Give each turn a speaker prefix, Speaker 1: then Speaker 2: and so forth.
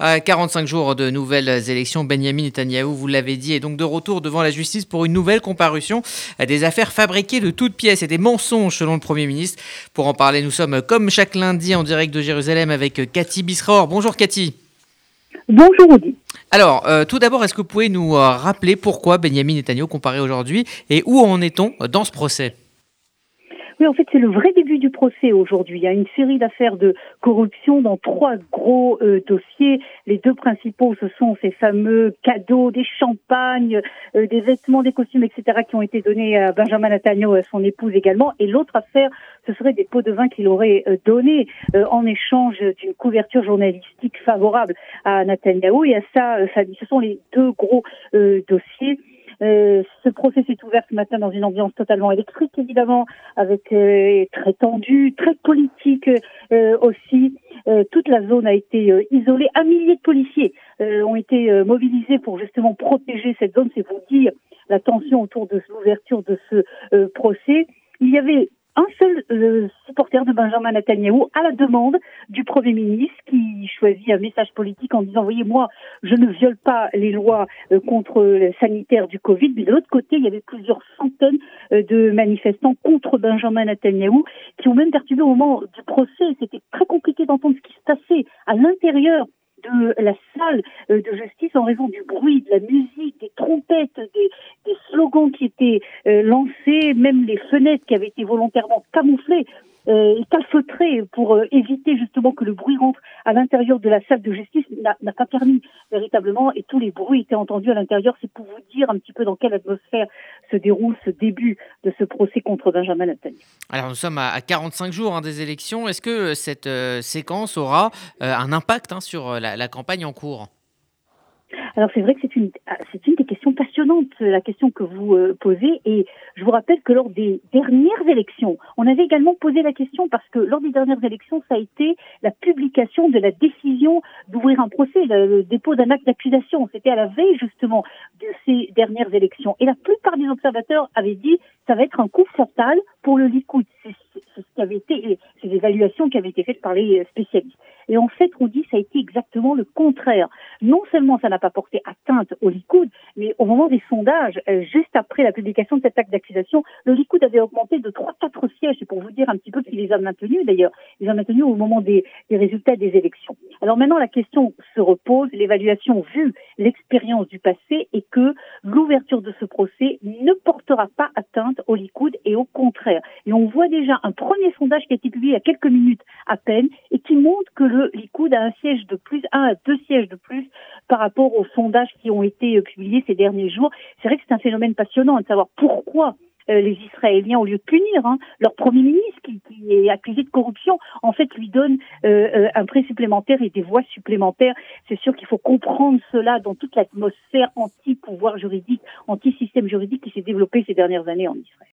Speaker 1: À 45 jours de nouvelles élections, Benjamin Netanyahou, vous l'avez dit, est donc de retour devant la justice pour une nouvelle comparution des affaires fabriquées de toutes pièces et des mensonges selon le Premier ministre. Pour en parler, nous sommes comme chaque lundi en direct de Jérusalem avec Cathy Bisraor. Bonjour Cathy.
Speaker 2: Bonjour Audi.
Speaker 1: Alors, euh, tout d'abord, est-ce que vous pouvez nous euh, rappeler pourquoi Benjamin Netanyahou comparaît aujourd'hui et où en est-on dans ce procès?
Speaker 2: Oui, en fait, c'est le vrai début du procès aujourd'hui. Il y a une série d'affaires de corruption dans trois gros euh, dossiers. Les deux principaux, ce sont ces fameux cadeaux, des champagnes, euh, des vêtements, des costumes, etc., qui ont été donnés à Benjamin Netanyahu et à son épouse également. Et l'autre affaire, ce serait des pots de vin qu'il aurait euh, donnés en échange d'une couverture journalistique favorable à Netanyahu. Et à ça, ça ce sont les deux gros dossiers. Euh, ce procès s'est ouvert ce matin dans une ambiance totalement électrique, évidemment, avec euh, très tendue, très politique euh, aussi. toute la zone a été isolée. Un millier de policiers ont été mobilisés pour justement protéger cette zone. C'est vous dire la tension autour de l'ouverture de ce procès. Il y avait un seul euh, de Benjamin Netanyahu à la demande du Premier ministre qui choisit un message politique en disant voyez moi je ne viole pas les lois euh, contre le sanitaire du Covid mais de l'autre côté il y avait plusieurs centaines euh, de manifestants contre Benjamin Netanyahu qui ont même perturbé au moment du procès. C'était très compliqué d'entendre ce qui se passait à l'intérieur de la salle de justice en raison du bruit, de la musique, des trompettes, des, slogans qui étaient euh, lancés, même les fenêtres qui avaient été volontairement camouflées euh, calfeutrées pour euh, éviter justement que le bruit rentre à l'intérieur de la salle de justice n'a pas permis véritablement et tous les bruits étaient entendus à l'intérieur. C'est pour vous dire un petit peu dans quelle atmosphère se déroule ce début de ce procès contre Benjamin Netanyahu.
Speaker 1: Alors nous sommes à 45 jours hein, des élections. Est-ce que cette séquence aura un impact hein, sur la campagne en cours?
Speaker 2: Alors c'est vrai que c'est une, ah, c'est une des questions passionnantes, la question que vous euh, posez. Et je vous rappelle que lors des dernières élections, on avait également posé la question parce que lors des dernières élections, ça a été la publication de la décision d'ouvrir un procès, le, dépôt d'un acte d'accusation. C'était à la veille justement de ces dernières élections. Et la plupart des observateurs avaient dit ça va être un coup fatal pour le Likoud. C'est ce qui avait été, ces évaluations qui avaient été faites par les spécialistes. Et en fait, on dit ça a été exactement le contraire. Non seulement ça n'a pas porté atteinte au Likoud, mais au moment des sondages, euh, juste après la publication de cet acte d'accusation, le Likoud avait augmenté de 3-4 sièges. Pour vous dire un petit peu qu'il les a maintenus d'ailleurs. Il les a maintenus au moment des, des résultats des élections. Alors maintenant, la question se repose. L'évaluation, vu l'expérience du passé, est que l'ouverture de ce procès ne portera pas atteinte au Likoud et au contraire. Et on voit déjà un premier sondage qui a été publié il y a quelques minutes à peine et qui montre que le Likoud a un siège de plus, un à deux sièges de plus par rapport aux sondages qui ont été euh, publiés ces derniers jours. C'est vrai que c'est un phénomène passionnant de savoir pourquoi euh, les Israéliens, au lieu de punir hein, leur Premier ministre qui, est accusé de corruption, en fait lui donne euh, un prix supplémentaire et des voix supplémentaires. C'est sûr qu'il faut comprendre cela dans toute l'atmosphère anti-pouvoir juridique, anti-système juridique qui s'est développée ces dernières années en Israël.